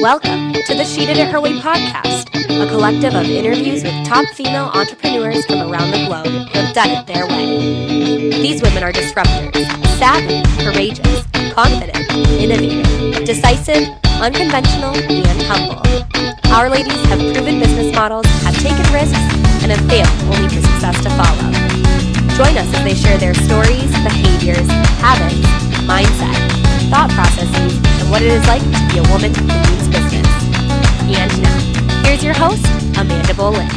Welcome to the She Did It Her Way podcast, a collective of interviews with top female entrepreneurs from around the globe who have done it their way. These women are disruptors, savvy, courageous, confident, innovative, decisive, unconventional, and humble. Our ladies have proven business models, have taken risks, and have failed only for success to follow. Join us as they share their stories, behaviors, habits, mindset, thought processes, and what it is like to be a woman who means business. And now, here's your host, Amanda Bolin.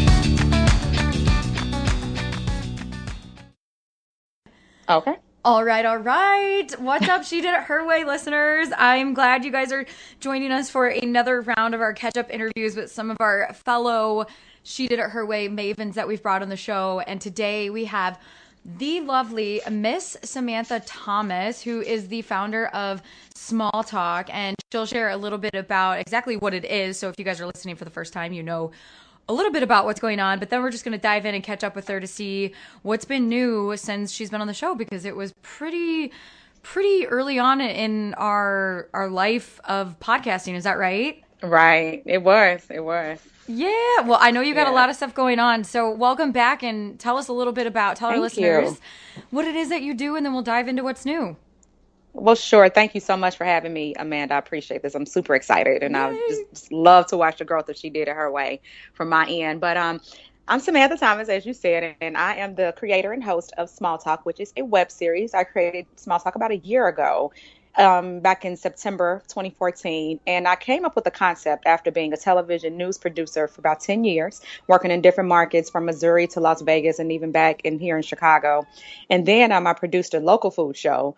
Okay. All right, all right. What's up? she did it her way, listeners. I'm glad you guys are joining us for another round of our catch up interviews with some of our fellow She Did It Her Way mavens that we've brought on the show. And today we have the lovely Miss Samantha Thomas, who is the founder of Small Talk. And she'll share a little bit about exactly what it is. So if you guys are listening for the first time, you know a little bit about what's going on, but then we're just going to dive in and catch up with her to see what's been new since she's been on the show because it was pretty pretty early on in our our life of podcasting, is that right? Right. It was. It was. Yeah. Well, I know you got Yeah. a lot of stuff going on. So, welcome back and tell us a little bit about tell our listeners you. what it is that you do and then we'll dive into what's new. Well, sure. Thank you so much for having me, Amanda. I appreciate this. I'm super excited, and I just, just love to watch the growth that she did it her way from my end. But um, I'm Samantha Thomas, as you said, and I am the creator and host of Small Talk, which is a web series. I created Small Talk about a year ago, um, back in September 2014, and I came up with the concept after being a television news producer for about 10 years, working in different markets from Missouri to Las Vegas, and even back in here in Chicago. And then um, I produced a local food show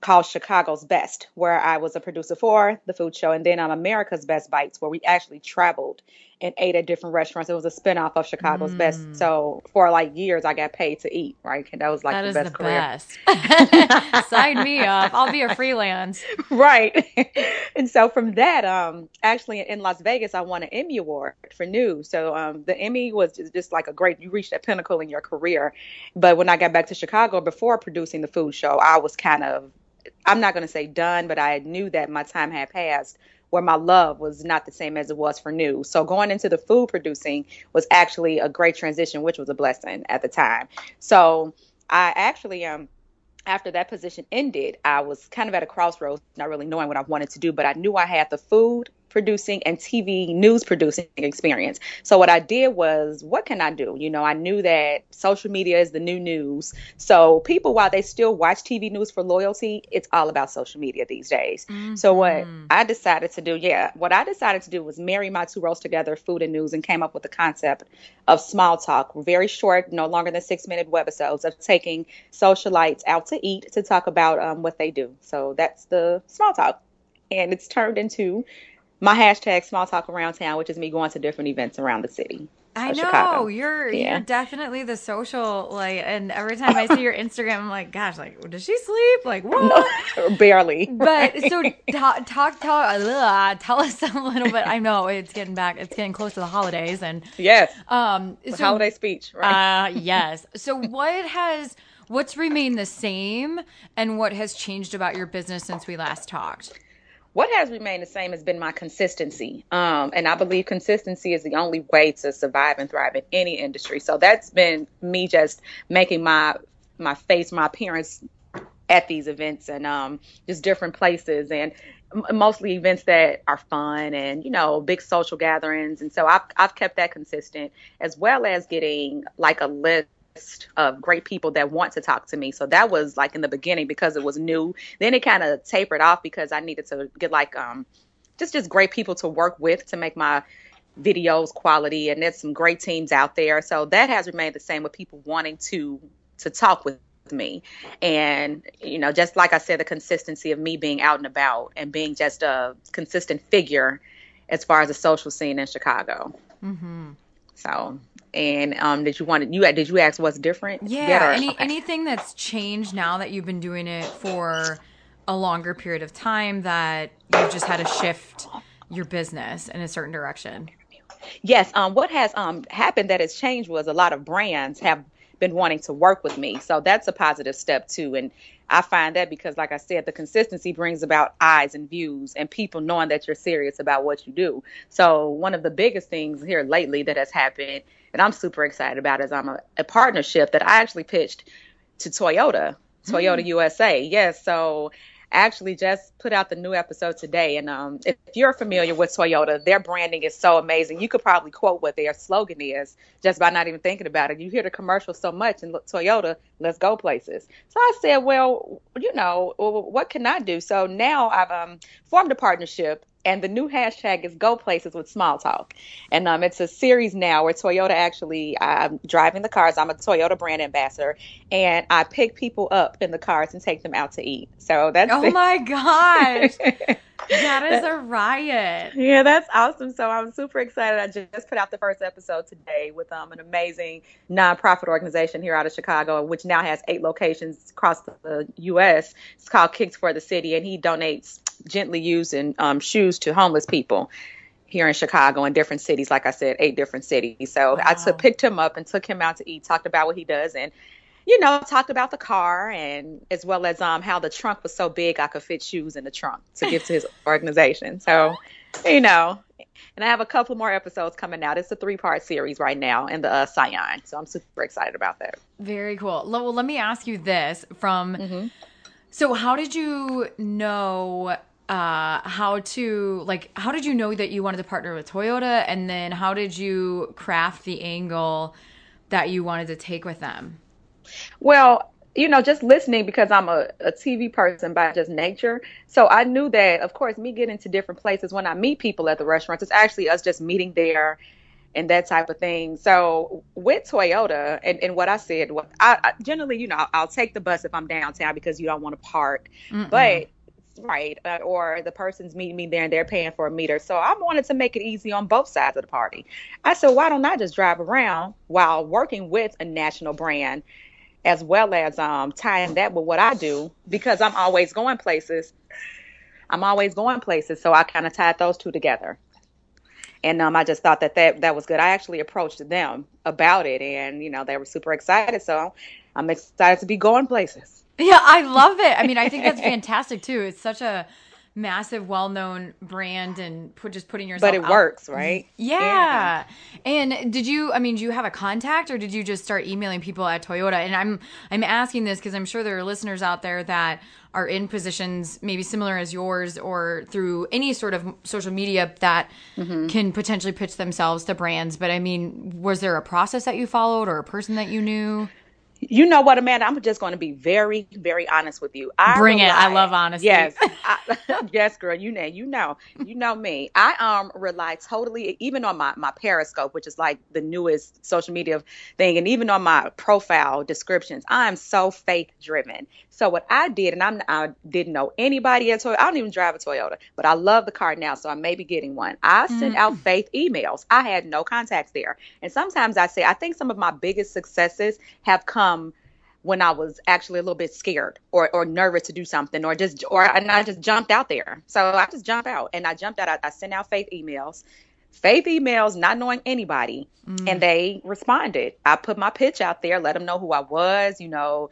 called Chicago's Best, where I was a producer for the food show, and then on America's Best Bites, where we actually traveled and ate at different restaurants. It was a spinoff of Chicago's Mm. Best. So for like years, I got paid to eat. Right, that was like that the is best the career. best. Sign me up. I'll be a freelance. right. and so from that, um, actually in Las Vegas, I won an Emmy Award for news. So um, the Emmy was just, just like a great, you reached that pinnacle in your career. But when I got back to Chicago before producing the food show, I was kind of, I'm not going to say done, but I knew that my time had passed where my love was not the same as it was for new. So going into the food producing was actually a great transition, which was a blessing at the time. So I actually um after that position ended, I was kind of at a crossroads, not really knowing what I wanted to do, but I knew I had the food producing and TV news producing experience. So what I did was, what can I do? You know, I knew that social media is the new news. So people, while they still watch TV news for loyalty, it's all about social media these days. So what Mhm. I decided to do, yeah, what I decided to do was marry my two roles together, food and news, and came up with the concept of small talk, very short, no longer than six minute webisodes of taking socialites out to eat to talk about um, what they do. So that's the small talk. And it's turned into my hashtag small talk around town, which is me going to different events around the city. I know Chicago. you're Yeah. you're definitely the social like, and every time I see your Instagram, I'm like, gosh, like, does she sleep? Like, what? No, barely. But right? so talk, talk, talk, ugh, tell us a little bit. I know it's getting back, it's getting close to the holidays, and yes, um, so holiday speech, right? uh, yes. So what has what's remained the same, and what has changed about your business since we last talked? What has remained the same has been my consistency. Um, and I believe consistency is the only way to survive and thrive in any industry. So that's been me just making my my face, my appearance at these events and um, just different places and mostly events that are fun and you know big social gatherings. And so I've I've kept that consistent as well as getting like a list of great people that want to talk to me. So that was like in the beginning because it was new. Then it kind of tapered off because I needed to get like um just just great people to work with to make my videos quality and there's some great teams out there. So that has remained the same with people wanting to to talk with me. And you know, just like I said the consistency of me being out and about and being just a consistent figure as far as the social scene in Chicago. Mm-hmm. So, and um, did you want to, you did you ask what's different? Yeah. Or- Any okay. anything that's changed now that you've been doing it for a longer period of time that you've just had to shift your business in a certain direction? Yes. Um, what has um happened that has changed was a lot of brands have been wanting to work with me. So that's a positive step too. And I find that because, like I said, the consistency brings about eyes and views and people knowing that you're serious about what you do. So one of the biggest things here lately that has happened that I'm super excited about is I'm a, a partnership that I actually pitched to Toyota, Toyota mm. USA. Yes, so actually just put out the new episode today. And um, if you're familiar with Toyota, their branding is so amazing. You could probably quote what their slogan is just by not even thinking about it. You hear the commercial so much, and look, Toyota, let's go places. So I said, well, you know, what can I do? So now I've um, formed a partnership and the new hashtag is Go Places with Small Talk. And um, it's a series now where Toyota actually, I'm driving the cars. I'm a Toyota brand ambassador, and I pick people up in the cars and take them out to eat. So that's oh my gosh. that is a riot. Yeah, that's awesome. So I'm super excited. I just put out the first episode today with um, an amazing nonprofit organization here out of Chicago, which now has eight locations across the U.S. It's called Kicks for the City, and he donates gently using um, shoes to homeless people here in Chicago and different cities. Like I said, eight different cities. So wow. I took, picked him up and took him out to eat, talked about what he does, and you know, talked about the car and as well as um how the trunk was so big I could fit shoes in the trunk to give to his organization. So, you know, and I have a couple more episodes coming out. It's a three part series right now in the uh, Scion. So I'm super excited about that. Very cool. Well, let me ask you this from. Mm-hmm. So, how did you know uh how to like how did you know that you wanted to partner with Toyota and then how did you craft the angle that you wanted to take with them? Well, you know, just listening because I'm a, a TV person by just nature. So I knew that, of course, me getting to different places when I meet people at the restaurants, it's actually us just meeting there and that type of thing. So with Toyota and, and what I said, what I, I generally, you know, I'll, I'll, take the bus if I'm downtown because you don't want to park. Mm-mm. But right uh, or the person's meeting me there and they're paying for a meter so i wanted to make it easy on both sides of the party i said why don't i just drive around while working with a national brand as well as um, tying that with what I do because I'm always going places. I'm always going places, so I kind of tied those two together. And um, I just thought that, that that was good. I actually approached them about it, and you know they were super excited. So I'm excited to be going places. Yeah, I love it. I mean, I think that's fantastic too. It's such a massive, well-known brand and put just putting yourself. But it out. works, right? Yeah. yeah. And did you? I mean, do you have a contact, or did you just start emailing people at Toyota? And I'm I'm asking this because I'm sure there are listeners out there that are in positions maybe similar as yours, or through any sort of social media that mm-hmm. can potentially pitch themselves to brands. But I mean, was there a process that you followed, or a person that you knew? You know what, Amanda? I'm just going to be very, very honest with you. I Bring it. I love honesty. Yes, I, yes, girl. You know, you know, you know me. I um rely totally, even on my my Periscope, which is like the newest social media thing, and even on my profile descriptions. I am so faith driven. So what I did, and I'm I didn't know anybody at Toyota. I don't even drive a Toyota, but I love the car now, so I may be getting one. I sent mm. out faith emails. I had no contacts there, and sometimes I say I think some of my biggest successes have come when I was actually a little bit scared or, or nervous to do something or just or and I just jumped out there. So I just jump out and I jumped out. I, I sent out faith emails, faith emails, not knowing anybody, mm. and they responded. I put my pitch out there, let them know who I was. You know,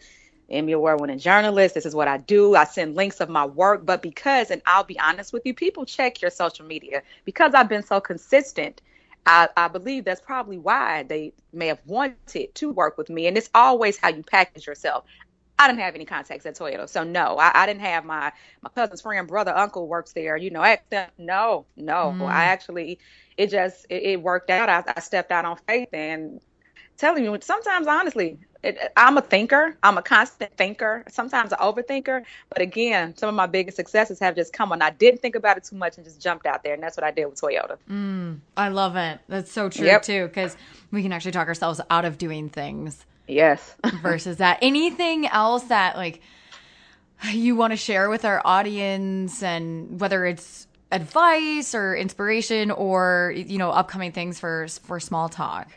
Emmy award winning journalist. This is what I do. I send links of my work. But because, and I'll be honest with you, people check your social media because I've been so consistent. I, I believe that's probably why they may have wanted to work with me. And it's always how you package yourself. I didn't have any contacts at Toyota, so no, I, I didn't have my my cousin's friend, brother, uncle works there. You know, no, no, mm. I actually, it just it, it worked out. I, I stepped out on faith and telling you, sometimes honestly, it, I'm a thinker. I'm a constant thinker. Sometimes an overthinker. But again, some of my biggest successes have just come when I didn't think about it too much and just jumped out there. And that's what I did with Toyota. Mm, I love it. That's so true, yep. too, because we can actually talk ourselves out of doing things. Yes. versus that. Anything else that, like, you want to share with our audience and whether it's advice or inspiration or you know upcoming things for for small talk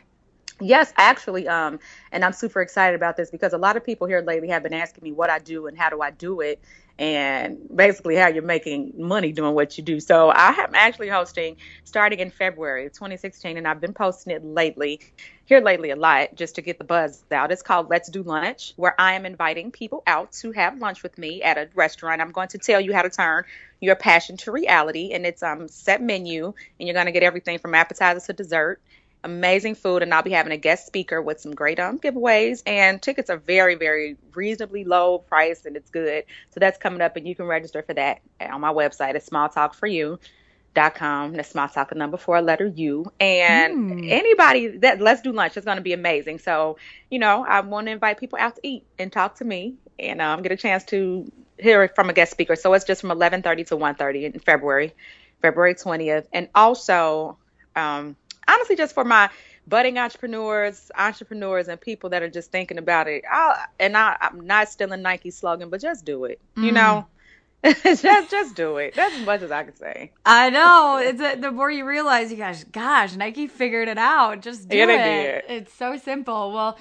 Yes, actually, um, and I'm super excited about this because a lot of people here lately have been asking me what I do and how do I do it. and basically how you're making money doing what you do. So I am actually hosting starting in February of 2016, and I've been posting it lately, here lately a lot, just to get the buzz out. It's called Let's Do Lunch, where I am inviting people out to have lunch with me at a restaurant. I'm going to tell you how to turn your passion to reality, and it's um set menu, and you're going to get everything from appetizers to dessert amazing food, and I'll be having a guest speaker with some great um, giveaways. And tickets are very, very reasonably low price, and it's good. So that's coming up, and you can register for that on my website at smalltalkforyou.com. That's small talk number four, letter U. And mm. anybody that let's do lunch is going to be amazing. So, you know, I want to invite people out to eat and talk to me and um, get a chance to hear from a guest speaker. So it's just from 11:30 to 1:30 in February, February 20th. And also, um, honestly just for my budding entrepreneurs, entrepreneurs, and people that are just thinking about it. I'll, and I, am not stealing Nike's slogan, but just do it. Mm. You know, just just do it. That's as much as I can say. I know. It's a, the more you realize, you guys, gosh, Nike figured it out. Just do yeah, it. It's so simple. Well.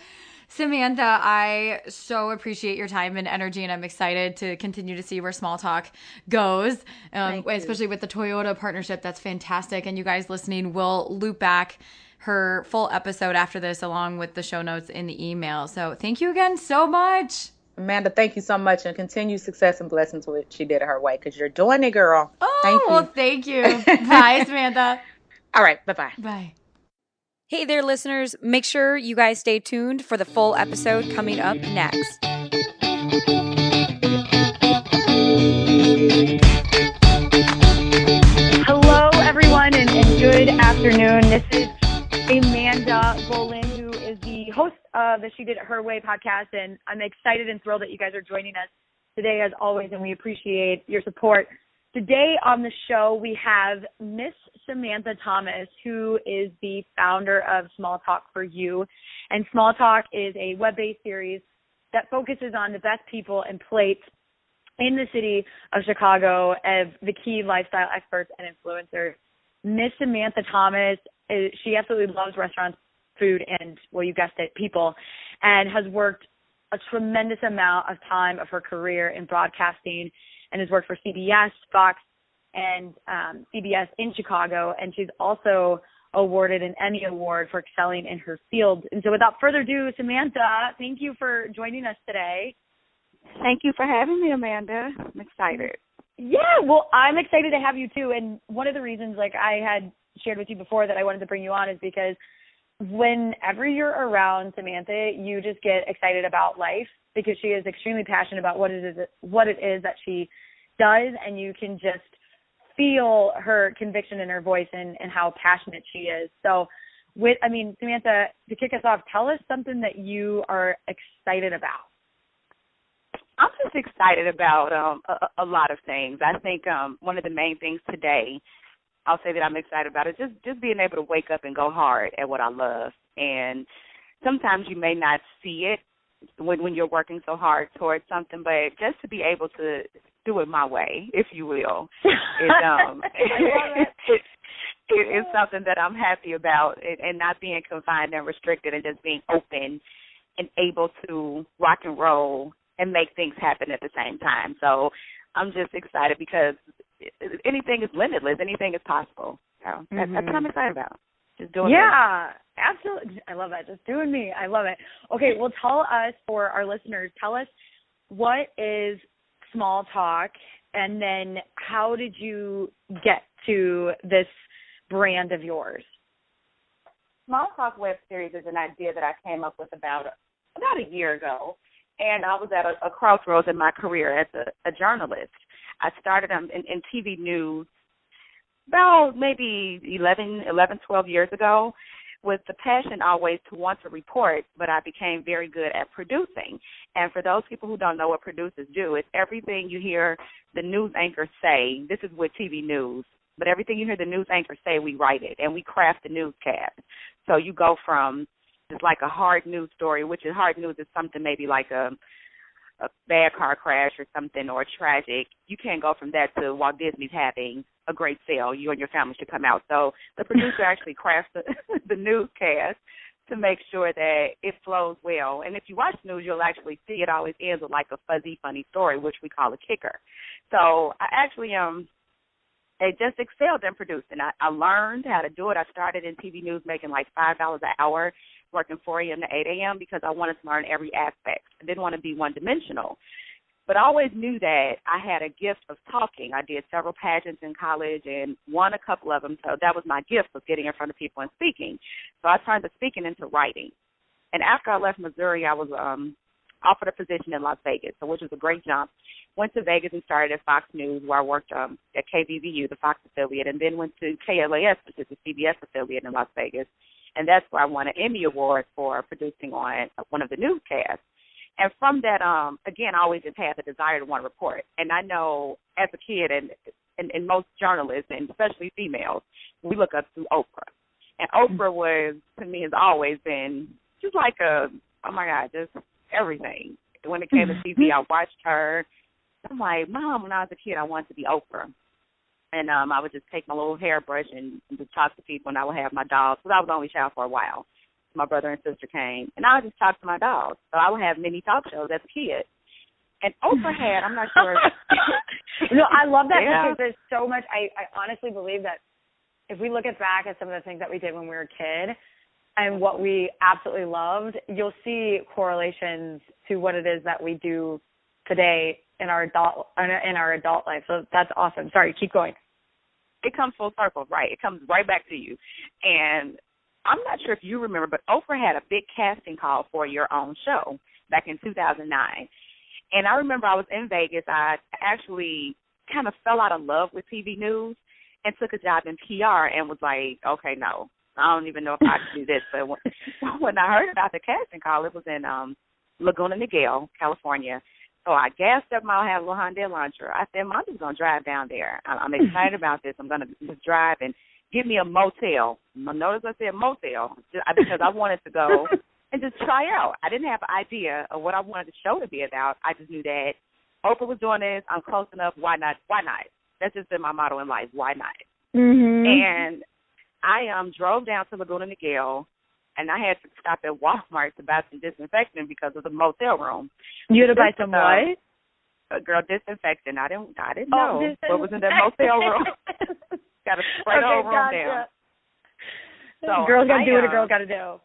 Samantha, I so appreciate your time and energy, and I'm excited to continue to see where Small Talk goes, um, especially with the Toyota partnership. That's fantastic. And you guys listening will loop back her full episode after this, along with the show notes in the email. So thank you again so much. Amanda, thank you so much and continue success and blessings with what she did it her way because you're doing it, girl. Oh, thank you. well, thank you. Bye, Samantha. All right. Bye-bye. Bye. Hey there, listeners. Make sure you guys stay tuned for the full episode coming up next. Hello, everyone, and, and good afternoon. This is Amanda Bolin, who is the host of the She Did It Her Way podcast, and I'm excited and thrilled that you guys are joining us today, as always, and we appreciate your support. Today on the show, we have Miss Samantha Thomas, who is the founder of Small Talk for You. And Small Talk is a web based series that focuses on the best people and plates in the city of Chicago of the key lifestyle experts and influencers. Miss Samantha Thomas, she absolutely loves restaurants, food, and, well, you guessed it, people, and has worked a tremendous amount of time of her career in broadcasting and has worked for CBS, Fox, and um, CBS in Chicago. And she's also awarded an Emmy Award for excelling in her field. And so, without further ado, Samantha, thank you for joining us today. Thank you for having me, Amanda. I'm excited. Yeah, well, I'm excited to have you too. And one of the reasons, like I had shared with you before, that I wanted to bring you on is because whenever you're around Samantha, you just get excited about life because she is extremely passionate about what it is what it is that she does and you can just feel her conviction in her voice and, and how passionate she is. So with I mean, Samantha, to kick us off, tell us something that you are excited about. I'm just excited about um a, a lot of things. I think um one of the main things today I'll say that I'm excited about is just just being able to wake up and go hard at what I love. And sometimes you may not see it when when you're working so hard towards something, but just to be able to do it my way, if you will, is um it, it, it is something that I'm happy about, and, and not being confined and restricted, and just being open and able to rock and roll and make things happen at the same time. So I'm just excited because anything is limitless, anything is possible. So mm-hmm. that's, that's what I'm mm-hmm. excited about. Just doing yeah, absolutely. I love that. Just doing me. I love it. Okay, well, tell us for our listeners. Tell us what is small talk, and then how did you get to this brand of yours? Small Talk web series is an idea that I came up with about about a year ago, and I was at a, a crossroads in my career as a, a journalist. I started um, in, in TV news about maybe 11, 11, 12 years ago with the passion always to want to report, but I became very good at producing. And for those people who don't know what producers do, it's everything you hear the news anchor say. This is with TV news, but everything you hear the news anchor say, we write it and we craft the newscast. So you go from it's like a hard news story, which is hard news is something maybe like a a bad car crash or something or tragic, you can't go from that to Walt Disney's having a great sale. You and your family should come out. So the producer actually crafts the, the newscast to make sure that it flows well. And if you watch news, you'll actually see it always ends with like a fuzzy, funny story, which we call a kicker. So I actually um they just excelled in producing. I, I learned how to do it. I started in TV news making like five dollars an hour, working four a.m. to eight a.m. because I wanted to learn every aspect. I didn't want to be one dimensional. But I always knew that I had a gift of talking. I did several pageants in college and won a couple of them. So that was my gift was getting in front of people and speaking. So I turned the speaking into writing. And after I left Missouri, I was um offered a position in Las Vegas, so which was a great jump. Went to Vegas and started at Fox News, where I worked um, at KVVU, the Fox affiliate, and then went to KLAS, which is the CBS affiliate in Las Vegas, and that's where I won an Emmy award for producing on one of the newscasts. And from that, um, again, I always just had the desire to want to report. And I know as a kid, and and, and most journalists, and especially females, we look up to Oprah. And Oprah was, to me, has always been just like a, oh my God, just everything. When it came to TV, I watched her. I'm like, Mom, when I was a kid, I wanted to be Oprah. And um I would just take my little hairbrush and, and just talk to people, and I would have my dogs. Because I was only child for a while. My brother and sister came, and I would just talk to my dogs. So I would have mini talk shows as a kid. And Oprah had, I'm not sure. no, I love that yeah. because there's so much. I, I honestly believe that if we look at back at some of the things that we did when we were a kid, and what we absolutely loved, you'll see correlations to what it is that we do today in our adult in our adult life. So that's awesome. Sorry, keep going. It comes full circle, right? It comes right back to you. And I'm not sure if you remember, but Oprah had a big casting call for your own show back in 2009. And I remember I was in Vegas. I actually kind of fell out of love with TV news and took a job in PR and was like, okay, no, I don't even know if I can do this. But when, when I heard about the casting call, it was in um Laguna Niguel, California. So I gassed up my had a little Hyundai Elantra. I said, "Mom, just gonna drive down there. I'm excited about this. I'm gonna just drive and give me a motel. Notice I said motel because I wanted to go and just try out. I didn't have an idea of what I wanted the show to be about. I just knew that Oprah was doing this. I'm close enough. Why not? Why not? That's just been my motto in life. Why not? Mm-hmm. And I um drove down to Laguna Niguel and I had to stop at Walmart to buy some disinfectant because of the motel room. You had to buy some what? A girl disinfectant. I didn't I didn't Oh, know what was in that motel room. Got to the okay, room gotcha. down. So girls gotta do what a uh, girl gotta do.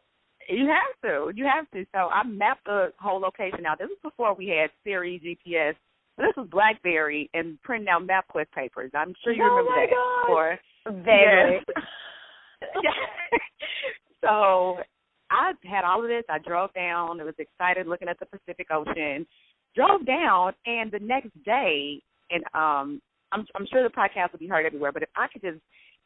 You have to. You have to. So I mapped the whole location out. This was before we had Siri, GPS. This was BlackBerry and printing out MapQuest papers. I'm sure you Oh remember my that. gosh. Or Vaguely. so I had all of this. I drove down. I was excited looking at the Pacific Ocean. Drove down, and the next day, and um, I'm, I'm sure the podcast will be heard everywhere. But if I could just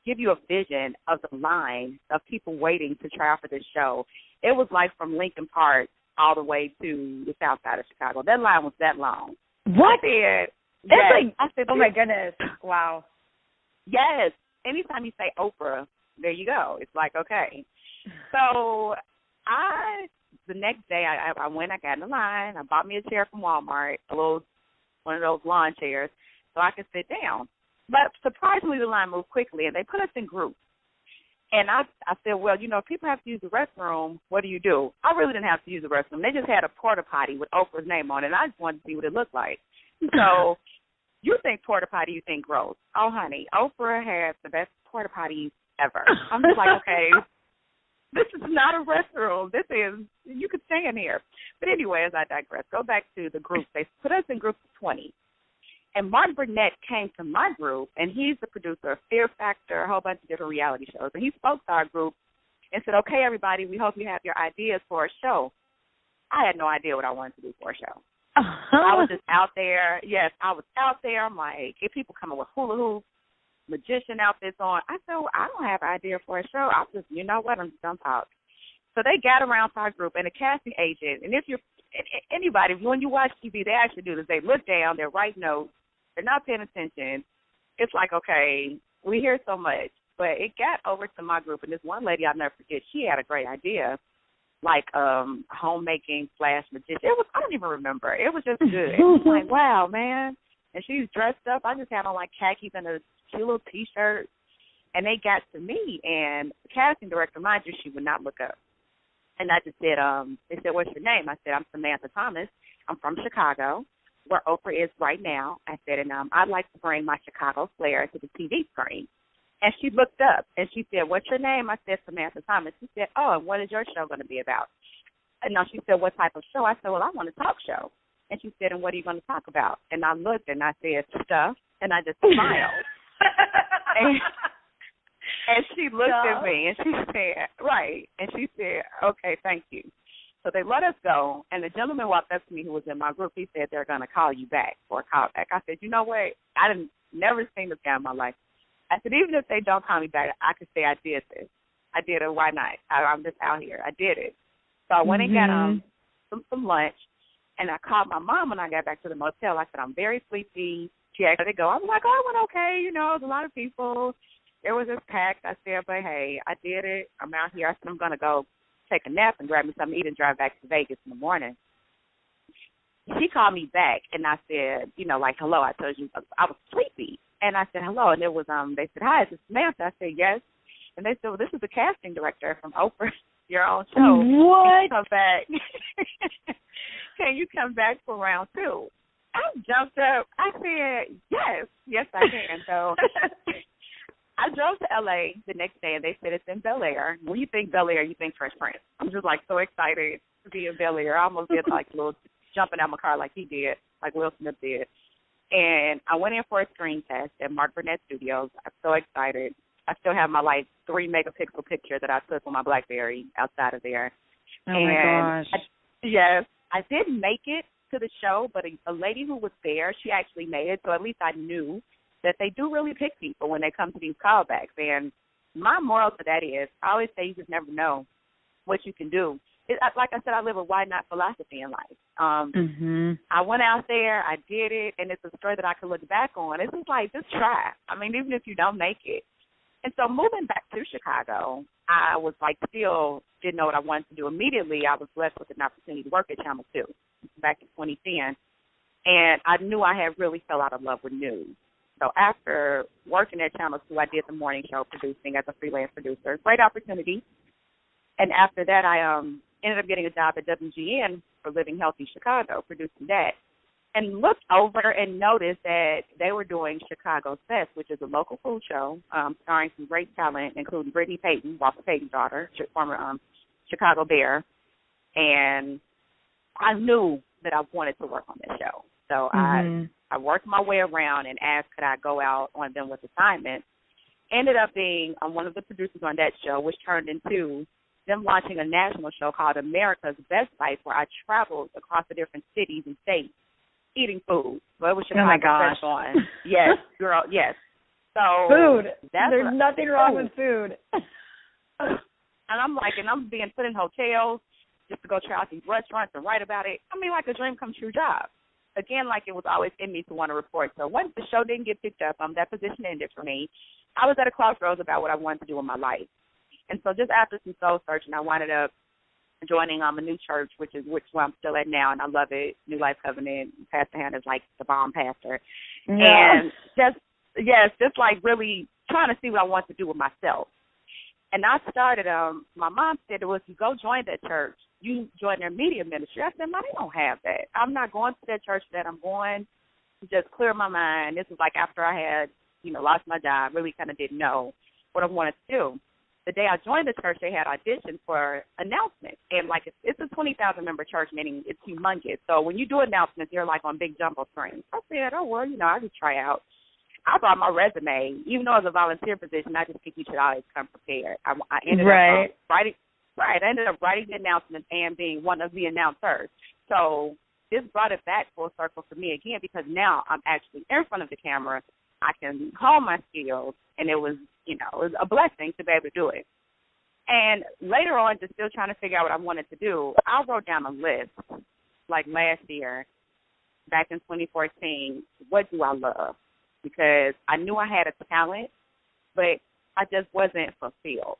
give you a vision of the line of people waiting to try out for this show, it was like from Lincoln Park all the way to the south side of Chicago. That line was that long. What? I said, It's yes. like I said, oh my goodness. Wow. Yes. Anytime you say Oprah, there you go. It's like okay. So I the next day I I went, I got in the line, I bought me a chair from Walmart, a little one of those lawn chairs, so I could sit down. But surprisingly the line moved quickly and they put us in groups. And I I said, Well, you know, if people have to use the restroom, what do you do? I really didn't have to use the restroom. They just had a porta potty with Oprah's name on it and I just wanted to see what it looked like. So you think porta potty, you think gross. Oh, honey, Oprah has the best porta potties ever. I'm just like, okay, this is not a restroom. This is you could stay in here. But anyway, as I digress, go back to the group. They put us in groups of twenty. And Martin Burnett came to my group, and he's the producer of Fear Factor, a whole bunch of different reality shows. And he spoke to our group and said, "Okay, everybody, we hope you have your ideas for a show." I had no idea what I wanted to do for a show. I was just out there. Yes, I was out there. I'm like, if people coming with hula hoops, magician outfits on, I said, well, I don't have an idea for a show. I'm just, you know what, I'm just gonna talk. So they got around to our group and a casting agent. And if you're anybody, when you watch TV, they actually do this. They look down, they write notes, they're not paying attention. It's like, okay, we hear so much. But it got over to my group, and this one lady I'll never forget. She had a great idea, like um homemaking slash magician. It was I don't even remember. It was just good. It was like, wow, man. And she's dressed up. I just had on like khakis and a cute little t-shirt. And they got to me, and the casting director, mind you, she would not look up. And I just said, um, they said, what's your name? I said, I'm Samantha Thomas. I'm from Chicago, where Oprah is right now. I said, and um, I'd like to bring my Chicago flair to the TV screen. And she looked up and she said, what's your name? I said, Samantha Thomas. She said, oh, and what is your show going to be about? And now she said, what type of show? I said, well, I want a talk show. And she said, and what are you going to talk about? And I looked and I said, stuff. And I just smiled. and, and she looked stuff. at me and she said, right. And she said, okay, thank you. So they let us go, and the gentleman walked up to me who was in my group. He said they're going to call you back for a call back. I said, you know what? I didn't never seen this guy in my life. I said, even if they don't call me back, I could say I did this. I did it. Why not? I, I'm just out here. I did it. So I went mm-hmm. and got um some some lunch, and I called my mom when I got back to the motel. I said, I'm very sleepy. She asked me to go. I was like, oh, it went okay. You know, there's a lot of people. It was just packed. I said, but hey, I did it. I'm out here. I said, I'm going to go take a nap and grab me something to eat and drive back to Vegas in the morning. She called me back and I said, you know, like, hello, I told you I was sleepy. And I said, hello. And it was, um, they said, hi, is this Samantha? I said, yes. And they said, well, this is the casting director from Oprah, your own show. What? Come back. Can you come back for round two? I jumped up. I said, yes, yes, I can. So I drove to LA the next day and they said it's in Bel Air. When you think Bel Air, you think Fresh Prince. I'm just like so excited to be in Bel Air. I almost did like a little jumping out of my car like he did, like Will Smith did. And I went in for a screen test at Mark Burnett Studios. I'm so excited. I still have my like three megapixel picture that I took on my BlackBerry outside of there. Oh and my gosh! I, yes, I didn't make it to the show, but a, a lady who was there, she actually made it. So at least I knew that they do really pick people when they come to these callbacks. And my moral to that is, I always say you just never know what you can do. It, like I said, I live a why not philosophy in life. Um, mm-hmm. I went out there, I did it, and it's a story that I can look back on. It's just like just try. I mean, even if you don't make it. And so moving back to Chicago, I was like still didn't know what I wanted to do. Immediately, I was blessed with an opportunity to work at Channel Two back in 2010, and I knew I had really fell out of love with news. So after working at Channel 2, I did the morning show producing as a freelance producer. Great opportunity. And after that, I um ended up getting a job at WGN for Living Healthy Chicago, producing that. And looked over and noticed that they were doing Chicago's Best, which is a local food show um, starring some great talent, including Brittney Payton, Walter Payton's daughter, former um, Chicago Bear. And I knew that I wanted to work on this show. So mm-hmm. I I worked my way around and asked could I go out on them with assignments. Ended up being um, one of the producers on that show, which turned into them launching a national show called America's Best Bites, where I traveled across the different cities and states eating food. So it was Chicago oh my gosh. on. Yes, girl, yes. So food. That's There's what, nothing wrong food. with food. and I'm like, and I'm being put in hotels just to go try out these restaurants and write about it. I mean, like a dream come true job again, like it was always in me to want to report. So once the show didn't get picked up, um, that position ended for me. I was at a crossroads about what I wanted to do in my life. And so just after some soul searching, I wound up joining um a new church, which is which where I'm still at now, and I love it. New Life Covenant. Pastor Hannah is like the bomb pastor, Yeah. and just yes, just like really trying to see what I want to do with myself. And I started. Um, my mom said, "Well, if you go join that church, you join their media ministry." I said, "Mom, they don't have that. I'm not going to that church. That I'm going to just clear my mind." This was like after I had, you know, lost my job. Really, kind of didn't know what I wanted to do. The day I joined the church, they had auditions for announcements, and like it's, it's a twenty thousand member church, meaning it's humongous. So when you do announcements, you're like on big jumbo screens. I said, "Oh well, you know, I just try out." I brought my resume, even though it's a volunteer position. I just think you should always come prepared. I, I ended Right. up um, writing, right. I ended up writing the announcement and being one of the announcers. So this brought it back full circle for me again because now I'm actually in front of the camera. I can hone my skills, and it was, you know, it was a blessing to be able to do it. And later on, just still trying to figure out what I wanted to do, I wrote down a list, like last year, back in 2014. What do I love? because I knew I had a talent, but I just wasn't fulfilled.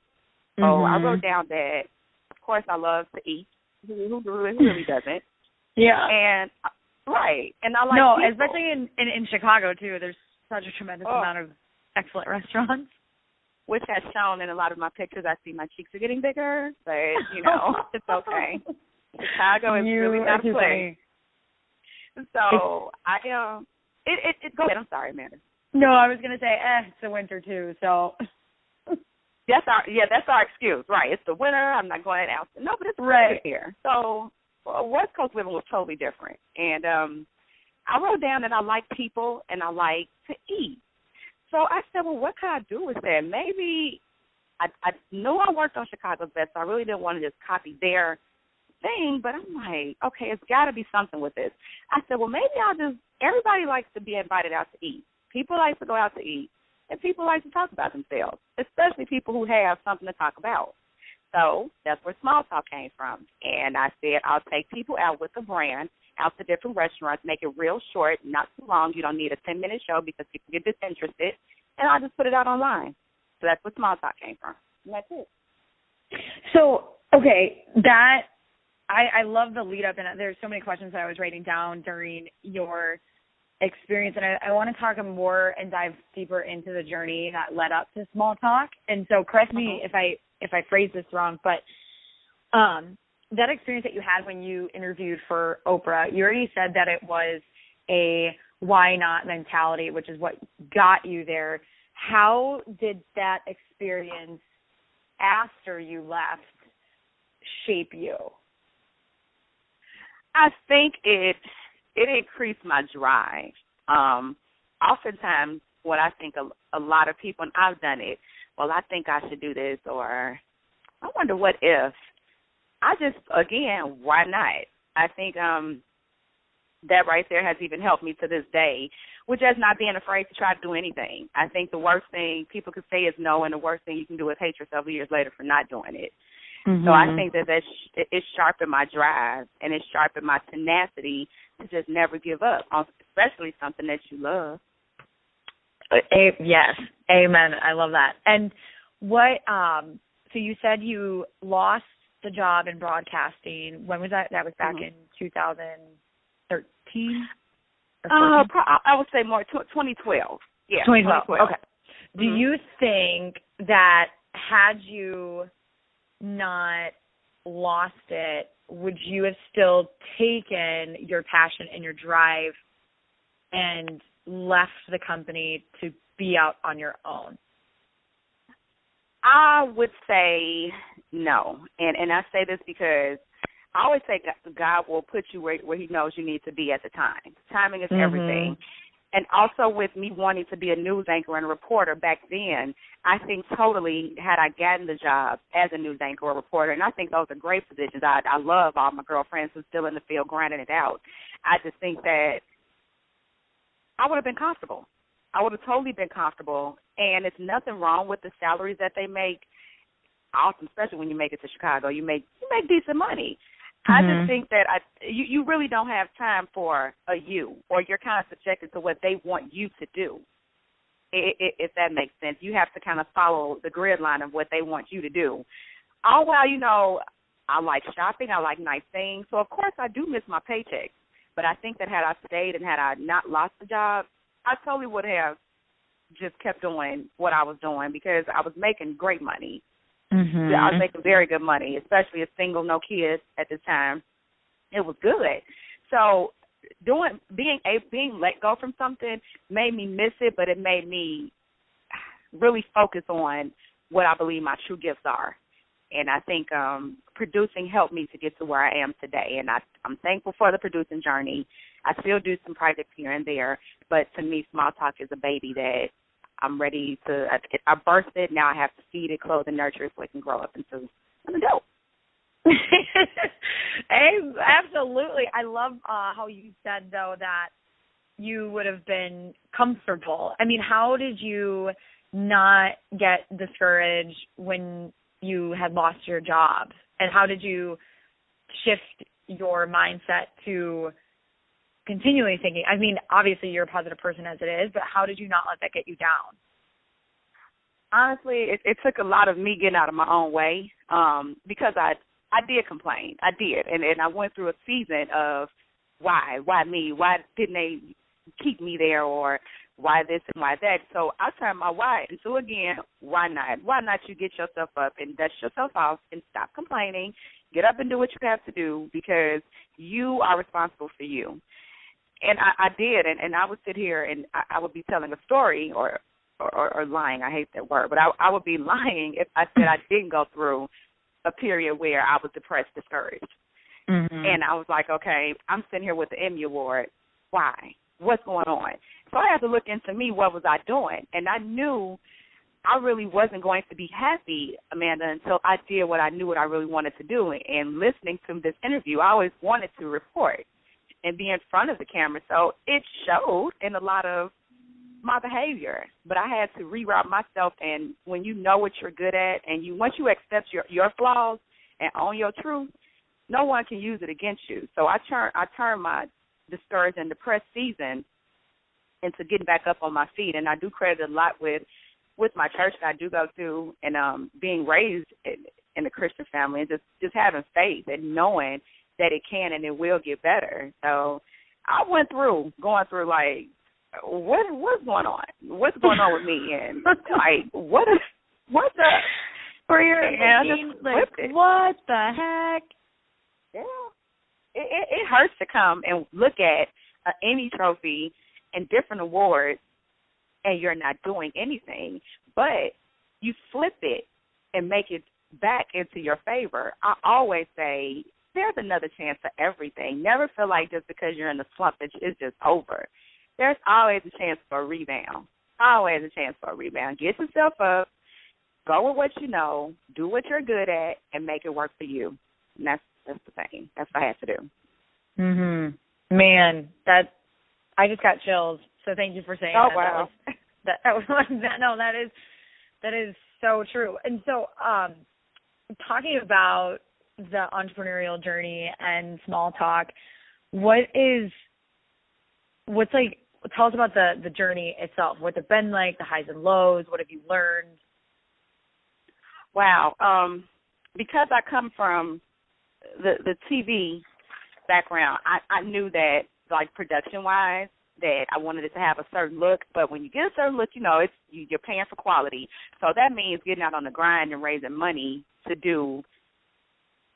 So I Mhm. wrote down that, of course, I love to eat. Who, who, really doesn't? Yeah. And right, and I like no, people. especially in, in in Chicago too. There's such a tremendous Oh. amount of excellent restaurants. which has shown in a lot of my pictures. I see my cheeks are getting bigger, but you know it's okay. Chicago is you really not a place. So I um, it it, it go ahead. I'm sorry, Amanda. No, I was gonna say, eh, it's the winter too, so That's our yeah, that's our excuse, right? It's the winter. I'm not going out. No, but it's Right. here. So well, West Coast living was totally different, and um, I wrote down that I like people and I like to eat. So I said, well, what can I do with that? Maybe I I knew I worked on Chicago's Best. So I really didn't want to just copy their thing, but I'm like, okay, it's got to be something with this. I said, well, maybe I'll just. Everybody likes to be invited out to eat. People like to go out to eat, and people like to talk about themselves, especially people who have something to talk about. So that's where small talk came from. And I said, I'll take people out with a brand, out to different restaurants, make it real short, not too long. You don't need a 10 minute show because people get disinterested. And I'll just put it out online. So that's where small talk came from. And that's it. So okay, that I I love the lead up, and there's so many questions that I was writing down during your experience, and I, I want to talk more and dive deeper into the journey that led up to small talk. And so, correct me if I if I phrase this wrong, but um, that experience that you had when you interviewed for Oprah, you already said that it was a why not mentality, which is what got you there. How did that experience after you left shape you? I think it it increased my drive. Um, oftentimes, what I think a, a lot of people, and I've done it. Well, I think I should do this, or I wonder what if. I just again, why not? I think um that right there has even helped me to this day, with just not being afraid to try to do anything. I think the worst thing people could say is no, and the worst thing you can do is hate yourself years later for not doing it. So I think that that's it sharpened my drive and it sharpened my tenacity to just never give up, on especially something that you love. A- yes, amen. I love that. And what? Um, so you said you lost the job in broadcasting. When was that? That was back Mhm. in 2013. Uh, pro- I would say more tw 2012. Yeah, 2012. 2012. Okay. Do Mhm. you think that had you not lost it, would you have still taken your passion and your drive and left the company to be out on your own? I would say no, and and I say this because I always say God- God will put you where where He knows you need to be at the time. Timing is Mhm. everything. And also with me wanting to be a news anchor and reporter back then, I think totally had I gotten the job as a news anchor or reporter, and I think those are great positions. I I love all my girlfriends who's still in the field grinding it out. I just think that I would have been comfortable. I would have totally been comfortable, and it's nothing wrong with the salaries that they make. Awesome, especially when you make it to Chicago, you make you make decent money. I Mhm. just think that I you you really don't have time for a you, or you're kind of subjected to what they want you to do. I i if that makes sense, you have to kind of follow the grid line of what they want you to do. All while you know, I like shopping, I like nice things, so of course I do miss my paycheck. But I think that had I stayed and had I not lost the job, I totally would have just kept doing what I was doing because I was making great money. Mm-hmm. Yeah, I was making very good money, especially a single, no kids at the time. It was good. So doing being a being let go from something made me miss it, but it made me really focus on what I believe my true gifts are. And I think um producing helped me to get to where I am today. And I I'm thankful for the producing journey. I still do some projects here and there, but to me small talk is a baby that I'm ready to. I, I birthed it. Now I have to feed it, clothe, and nurture it so it can grow up into an adult. Ab- Absolutely. I love uh, how you said though that you would have been comfortable. I mean, how did you not get discouraged when you had lost your job? And how did you shift your mindset to continually thinking? I mean, obviously you're a positive person as it is, but how did you not let that get you down? Honestly, it, it took a lot of me getting out of my own way um, because I I did complain. I did, and and I went through a season of why, why me, why didn't they keep me there, or why this and why that. So I turn my why into again, why not? Why not you get yourself up and dust yourself off and stop complaining, get up and do what you have to do because you are responsible for you. And I, I did, and, and I would sit here and I, I would be telling a story or, or or lying. I hate that word, but I, I would be lying if I said I didn't go through a period where I was depressed, discouraged. Mm-hmm. And I was like, okay, I'm sitting here with the Emmy Award. Why? What's going on? So I had to look into me. What was I doing? And I knew I really wasn't going to be happy, Amanda, until I did what I knew what I really wanted to do. And listening to this interview, I always wanted to report and be in front of the camera. So it showed in a lot of my behavior. But I had to reroute myself and when you know what you're good at and you once you accept your your flaws and own your truth, no one can use it against you. So I turn I turn my discouraged and depressed season into getting back up on my feet and I do credit a lot with with my church that I do go to and um being raised in, in a Christian family and just just having faith and knowing that it can and it will get better. So I went through going through like what what's going on? What's going on with me and like what is what the for your and like what the heck? Yeah. It, it it hurts to come and look at uh, an Emmy trophy and different awards and you're not doing anything, but you flip it and make it back into your favor. I always say there's another chance for everything. Never feel like just because you're in the slump it's, it's just over. There's always a chance for a rebound. Always a chance for a rebound. Get yourself up, go with what you know, do what you're good at, and make it work for you. And that's that's the thing. That's what I have to do. Mhm. Man, that I just got chills. So thank you for saying oh, that. Wow. That was, that, that no, that is that is so true. And so um talking about the entrepreneurial journey and small talk, what is what's like tell us about the the journey itself. What's it been like, the highs and lows, what have you learned? Wow. Um because I come from the the TV background, I I knew that like production wise that I wanted it to have a certain look, but when you get a certain look, you know, it's you, you're paying for quality. So that means getting out on the grind and raising money to do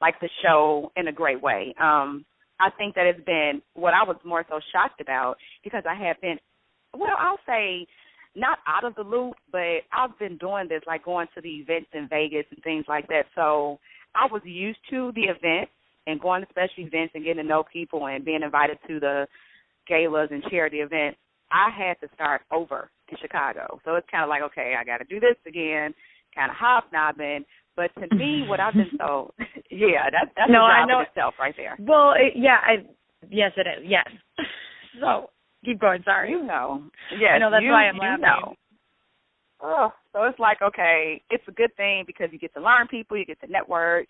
like the show in a great way. Um I think that it's been what I was more so shocked about because I have been well, I'll say not out of the loop, but I've been doing this like going to the events in Vegas and things like that. So I was used to the events and going to special events and getting to know people and being invited to the galas and charity events. I had to start over in Chicago. So it's kind of like, okay, I got to do this again, kind of hobnobbing. But to me, what I've been told, yeah, that, that's no, a I know itself right there. Well, it, yeah, I, yes, it is. Yes. So keep going. Sorry. You know, yes, I know that's you, why I'm you laughing. Know. Oh, so it's like okay, it's a good thing because you get to learn people, you get to network.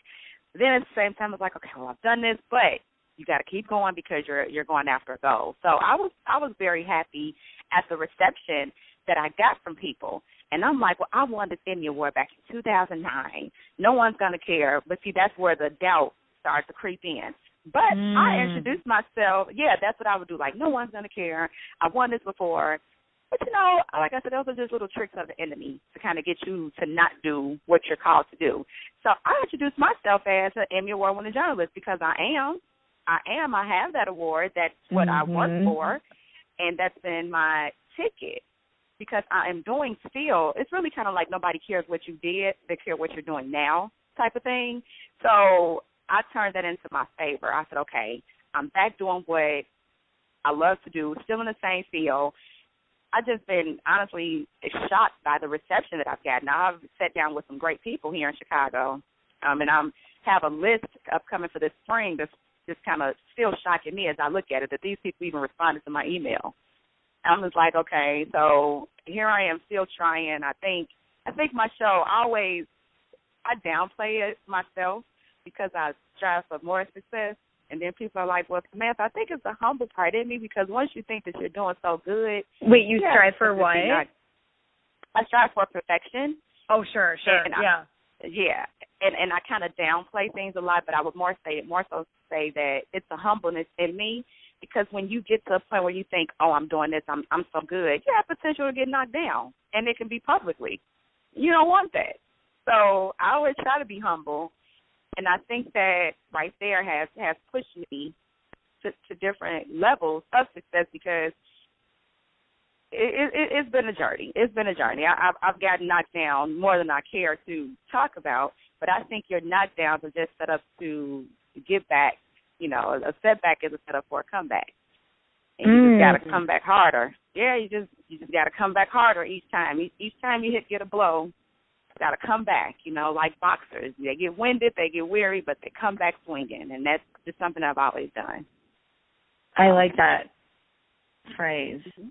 Then at the same time, it's like okay, well I've done this, but you got to keep going because you're you're going after a goal. So I was I was very happy at the reception that I got from people, and I'm like, well, I won this Emmy award back in 2009. No one's gonna care, but see, that's where the doubt starts to creep in. But Mm. I introduced myself. Yeah, that's what I would do. Like, no one's gonna care. I've won this before. But you know, like I said, those are just little tricks of the enemy to kind of get you to not do what you're called to do. So I introduced myself as an Emmy Award winning journalist because I am. I am. I have that award. That's what I work Mhm. for, and that's been my ticket because I am doing still. It's really kind of like nobody cares what you did; they care what you're doing now, type of thing. So I turned that into my favor. I said, okay, I'm back doing what I love to do, still in the same field. I just been honestly shocked by the reception that I've gotten. I've sat down with some great people here in Chicago, um, and I'm have a list upcoming for this spring that's just kind of still shocking me as I look at it that these people even responded to my email. I'm just like, okay, so here I am still trying. I think I think my show I always I downplay it myself because I strive for more success. And then people are like, well, Samantha, I think it's the humble part in me because once you think that you're doing so good, Wait, you yeah, strive for what? not- I strive for perfection. oh, sure, sure. And I- yeah. Yeah, and and I kind of downplay things a lot, but I would more say more so say that it's a humbleness in me because when you get to a point where you think, "Oh, I'm doing this, I'm I'm so good," you have potential to get knocked down, and it can be publicly. You don't want that. So I always try to be humble, and I think that right there has has pushed me to, to different levels of success because it, it, it's been a journey. It's been a journey. I, I've, I've gotten knocked down more than I care to talk about, but I think your knockdowns are just set up to get back. You know, a setback is a setup for a comeback, and you mm. just got to come back harder. Yeah, you just you just got to come back harder each time. Each, each time you hit get a blow, got to come back. You know, like boxers, they get winded, they get weary, but they come back swinging, and that's just something I've always done. I like that phrase. Mm-hmm.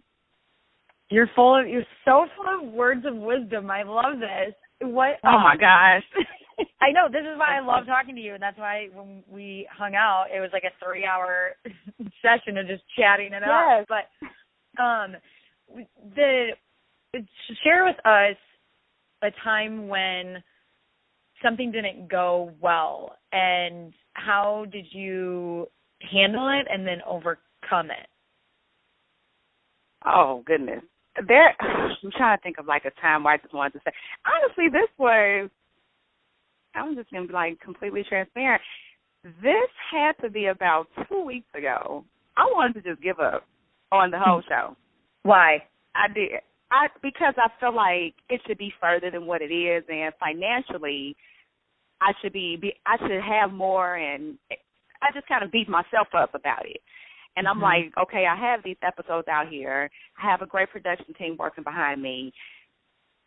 You're full of you're so full of words of wisdom. I love this. What Oh my gosh. I know, this is why I love talking to you and that's why when we hung out it was like a three hour session of just chatting it yes. up. But um the share with us a time when something didn't go well and how did you handle it and then overcome it? Oh goodness there I'm trying to think of like a time where I just wanted to say honestly this was I'm just gonna be like completely transparent. This had to be about two weeks ago. I wanted to just give up on the whole show. Why? I did. I because I feel like it should be further than what it is and financially I should be, be I should have more and I just kind of beat myself up about it. And I'm mm-hmm. like, okay, I have these episodes out here. I have a great production team working behind me.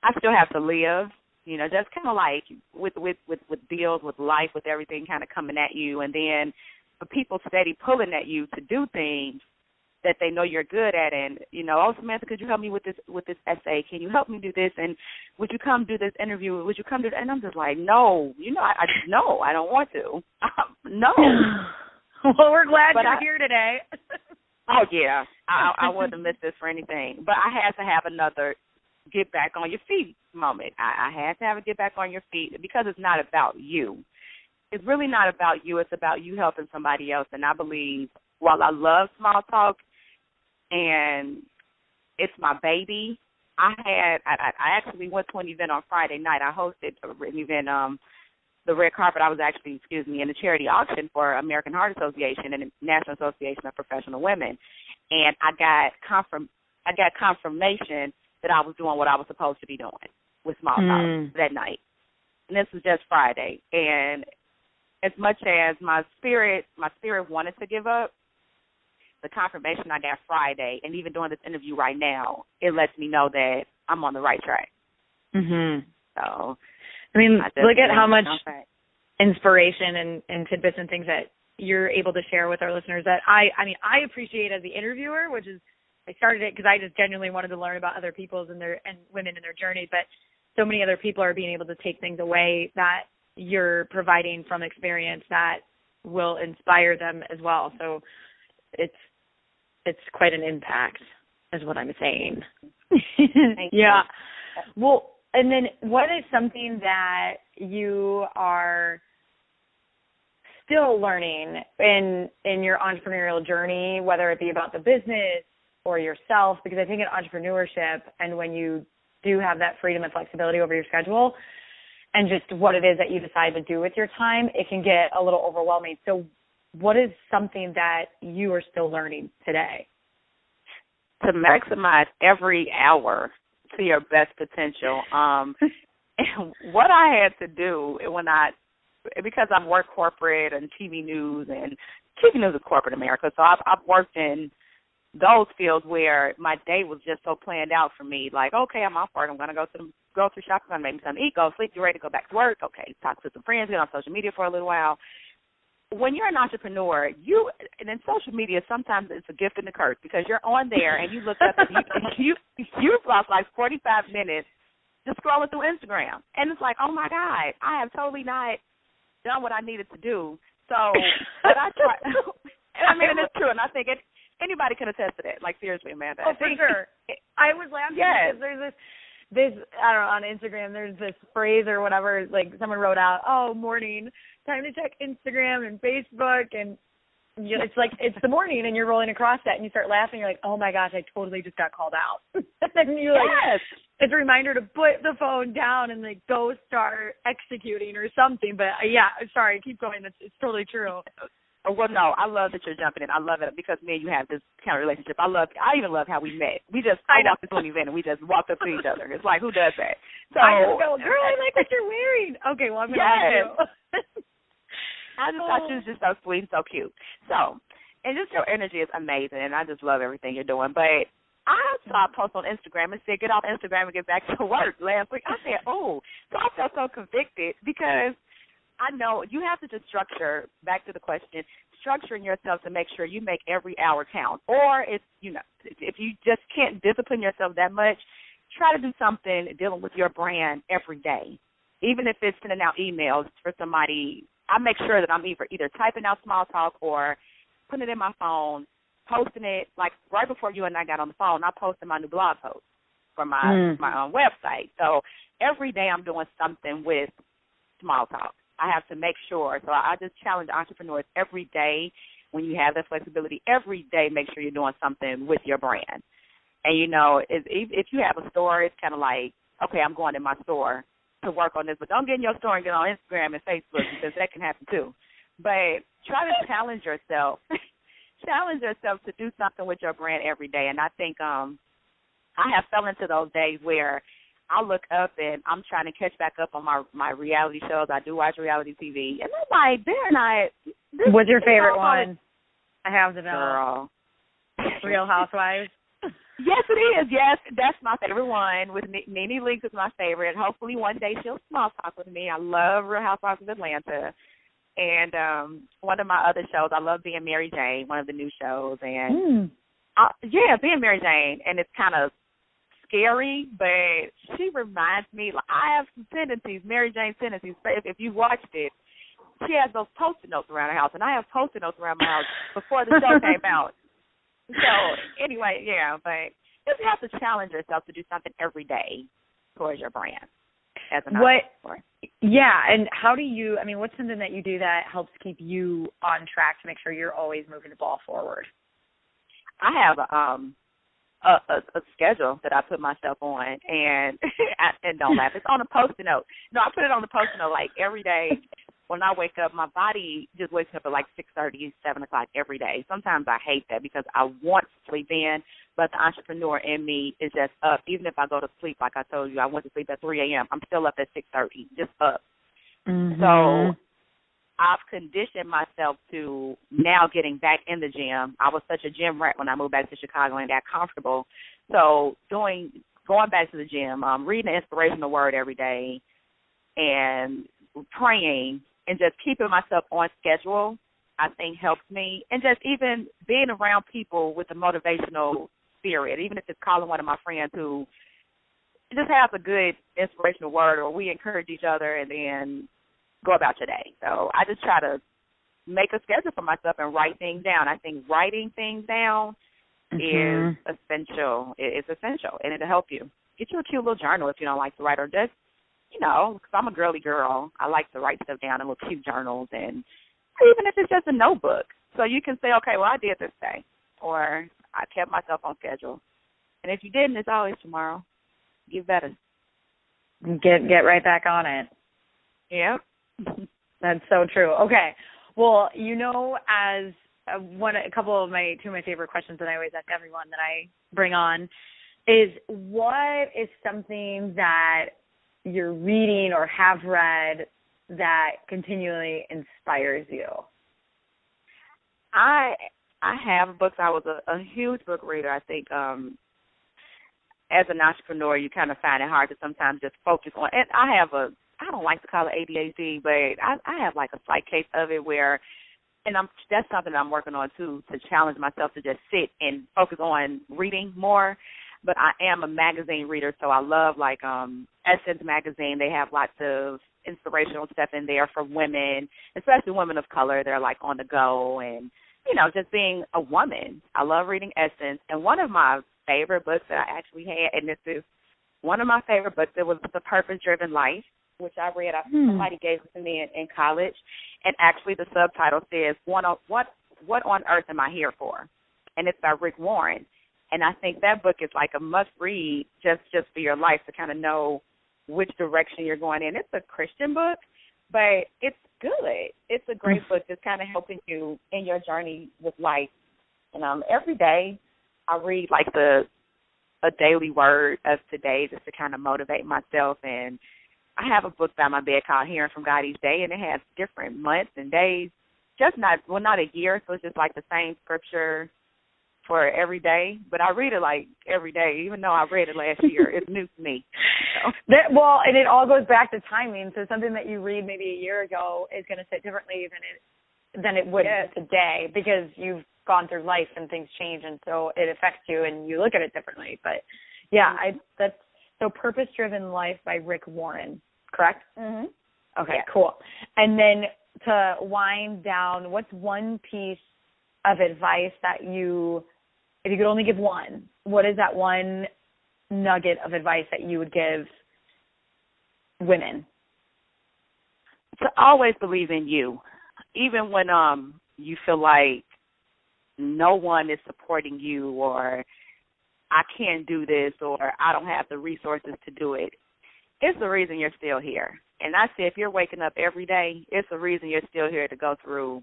I still have to live, you know, just kind of like with with with with bills, with life, with everything kind of coming at you, and then the people steady pulling at you to do things that they know you're good at and you know oh samantha could you help me with this with this essay can you help me do this and would you come do this interview would you come do that? and i'm just like no you know i, I no i don't want to um, no well, we're glad but you're I, here today. oh yeah, I, I wouldn't miss this for anything. But I had to have another get back on your feet moment. I, I had to have a get back on your feet because it's not about you. It's really not about you. It's about you helping somebody else. And I believe, while I love small talk, and it's my baby. I had I, I actually went to an event on Friday night. I hosted an event um the red carpet, I was actually, excuse me, in the charity auction for American Heart Association and National Association of Professional Women, and I got confirm, I got confirmation that I was doing what I was supposed to be doing with Small Talk mm. that night, and this was just Friday. And as much as my spirit, my spirit wanted to give up, the confirmation I got Friday, and even doing this interview right now, it lets me know that I'm on the right track. Mhm. So I mean, look at how much inspiration and, and tidbits and things that you're able to share with our listeners that I, I mean, I appreciate as the interviewer, which is, I started it because I just genuinely wanted to learn about other people's and their, and women and their journey, but so many other people are being able to take things away that you're providing from experience that will inspire them as well. So it's, it's quite an impact is what I'm saying. yeah. Well, and then what is something that you are still learning in in your entrepreneurial journey whether it be about the business or yourself because i think in entrepreneurship and when you do have that freedom and flexibility over your schedule and just what it is that you decide to do with your time it can get a little overwhelming so what is something that you are still learning today to maximize every hour to your best potential. Um, what I had to do when I, because I've worked corporate and TV news and TV news is corporate America, so I've, I've worked in those fields where my day was just so planned out for me. Like, okay, I'm off work. I'm gonna go to the grocery shop. I'm gonna make me something to eat. Go sleep. Get ready to go back to work. Okay, talk to some friends. Get on social media for a little while when you're an entrepreneur, you and in social media sometimes it's a gift and a curse because you're on there and you look up and you you you've lost like 45 minutes just scrolling through Instagram and it's like, oh my god, I have totally not done what I needed to do. So, but I try. And I mean, it's true, and I think it, anybody can attest to that. Like seriously, Amanda. Oh, for sure. I was laughing yes. because there's this this I don't know on Instagram there's this phrase or whatever like someone wrote out oh morning time to check Instagram and Facebook and you know, it's like it's the morning and you're rolling across that and you start laughing. You're like, oh my gosh, I totally just got called out. and you like, yes. it's a reminder to put the phone down and like go start executing or something. But uh, yeah, sorry, keep going. It's it's totally true. Oh, well, no, I love that you're jumping in. I love it because me and you have this kind of relationship. I love. I even love how we met. We just I, I walked into an event and we just walked up to each other. It's like who does that? So I just go, girl, I like what you're wearing. Okay, well I'm gonna yes. I just oh. thought you was just so sweet and so cute. So, and just your energy is amazing, and I just love everything you're doing. But I saw a post on Instagram and said, "Get off Instagram and get back to work." Last week, I said, "Oh," so I felt so convicted because I know you have to just structure. Back to the question, structuring yourself to make sure you make every hour count. Or if you know, if you just can't discipline yourself that much, try to do something dealing with your brand every day. Even if it's sending out emails for somebody, I make sure that I'm either either typing out small talk or putting it in my phone, posting it. Like right before you and I got on the phone, I posted my new blog post for my mm. my own website. So every day I'm doing something with small talk. I have to make sure. So I just challenge entrepreneurs every day when you have that flexibility. Every day, make sure you're doing something with your brand. And you know, if if you have a store, it's kind of like, okay, I'm going in my store to work on this, but don't get in your store and get on Instagram and Facebook because that can happen too. But try to challenge yourself, challenge yourself to do something with your brand every day. And I think um I have fell into those days where I look up and I'm trying to catch back up on my my reality shows. I do watch reality TV, and I'm like, they're not. What's your favorite one? I have the girl. Real Housewives. yes, it is. Yes, that's my favorite one. With NeNe Leakes is my favorite. Hopefully, one day she'll small talk with me. I love Real Housewives of Atlanta. And um one of my other shows, I love being Mary Jane, one of the new shows, and mm. uh, yeah, being Mary Jane, and it's kind of scary, but she reminds me. Like, I have some tendencies, Mary Jane tendencies. If, if you watched it, she has those post-it notes around her house, and I have post-it notes around my house before the show came out. So anyway, yeah, but you have to challenge yourself to do something every day towards your brand as an what yeah and how do you i mean what's something that you do that helps keep you on track to make sure you're always moving the ball forward i have um a, a, a schedule that I put myself on, and and don't laugh. It's on a post-it note. No, I put it on the post-it note like every day. When I wake up, my body just wakes up at like six thirty, seven o'clock every day. Sometimes I hate that because I want to sleep in, but the entrepreneur in me is just up. Even if I go to sleep, like I told you, I went to sleep at three a.m. I'm still up at six thirty, just up. Mm-hmm. So I've conditioned myself to now getting back in the gym. I was such a gym rat when I moved back to Chicago and got comfortable. So doing going back to the gym, um, reading an inspirational word every day, and praying and just keeping myself on schedule, I think helps me. And just even being around people with a motivational spirit, even if it's calling one of my friends who just has a good inspirational word, or we encourage each other, and then go about your day. So I just try to make a schedule for myself and write things down. I think writing things down mm-hmm. is essential. It's essential, and it'll help you. Get you a cute little journal if you don't like to write, or just you know, because I'm a girly girl. I like to write stuff down in little cute journals, and even if it's just a notebook, so you can say, okay, well, I did this day, or I kept myself on schedule. And if you didn't, it's always tomorrow. Get better. Get get right back on it. Yep. That's so true. Okay. Well, you know, as uh, one, a couple of my two of my favorite questions that I always ask everyone that I bring on is what is something that you're reading or have read that continually inspires you? I I have books. I was a, a huge book reader. I think um as an entrepreneur, you kind of find it hard to sometimes just focus on. And I have a I don't like to call it ADHD, but I, I have like a slight case of it where, and I'm that's something I'm working on too to challenge myself to just sit and focus on reading more. But I am a magazine reader, so I love like um Essence magazine. They have lots of inspirational stuff in there for women, especially women of color. They're like on the go and you know just being a woman. I love reading Essence, and one of my favorite books that I actually had, and this is one of my favorite books. It was The Purpose Driven Life which I read. I, Hmm. Somebody gave it to me in, in college, and actually the subtitle says one on what What on Earth Am I Here For? And it's by Rick Warren. And I think that book is like a must read just just for your life to kind of know which direction you're going in. It's a Christian book, but it's good. It's a great book that's kind of helping you in your journey with life. And um every day I read like the a daily word of today just to kind of motivate myself and I have a book by my bed called Hearing from God Each Day and it has different months and days. Just not well not a year, so it's just like the same scripture for every day, but I read it like every day, even though I read it last year. it's new to me. So. That, well, and it all goes back to timing. So something that you read maybe a year ago is going to sit differently than it than it would yes. today because you've gone through life and things change, and so it affects you and you look at it differently. But yeah, mm-hmm. I that's so purpose driven life by Rick Warren, correct? Mhm. Okay, yeah. cool. And then to wind down, what's one piece of advice that you if you could only give one, what is that one nugget of advice that you would give women? To always believe in you, even when um you feel like no one is supporting you or I can't do this or I don't have the resources to do it. It's the reason you're still here. And I say if you're waking up every day, it's the reason you're still here to go through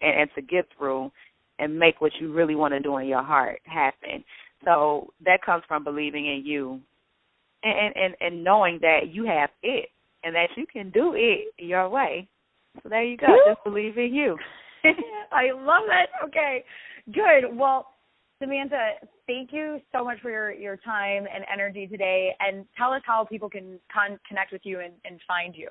and, and to get through and make what you really want to do in your heart happen. So that comes from believing in you and and and knowing that you have it and that you can do it your way. So there you go. Just believe in you. I love it. Okay. Good. Well, Samantha, thank you so much for your, your time and energy today. And tell us how people can con- connect with you and, and find you.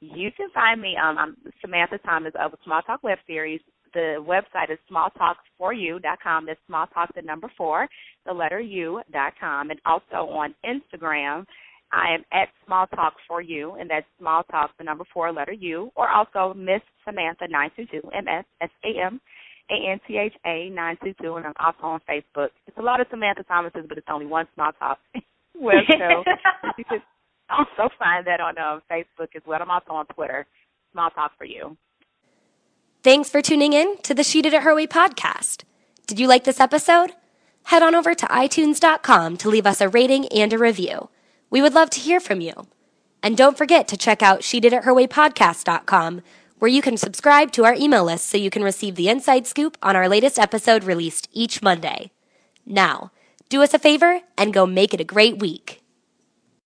You can find me. Um, I'm Samantha Thomas of Small Talk Web Series the website is smalltalks4u.com. That's small talk the number four, the letter u.com. And also on Instagram, I am at small talk for you, and that's small talk the number four, letter u, or also Miss Samantha 922, M S S A M A N T H A 922, and I'm also on Facebook. It's a lot of Samantha Thomases, but it's only one small talk web show. you can also find that on um, Facebook as well. I'm also on Twitter, Small Talk for You. Thanks for tuning in to the She Did It Her Way podcast. Did you like this episode? Head on over to iTunes.com to leave us a rating and a review. We would love to hear from you. And don't forget to check out She Did It Her Way podcast.com, where you can subscribe to our email list so you can receive the inside scoop on our latest episode released each Monday. Now, do us a favor and go make it a great week.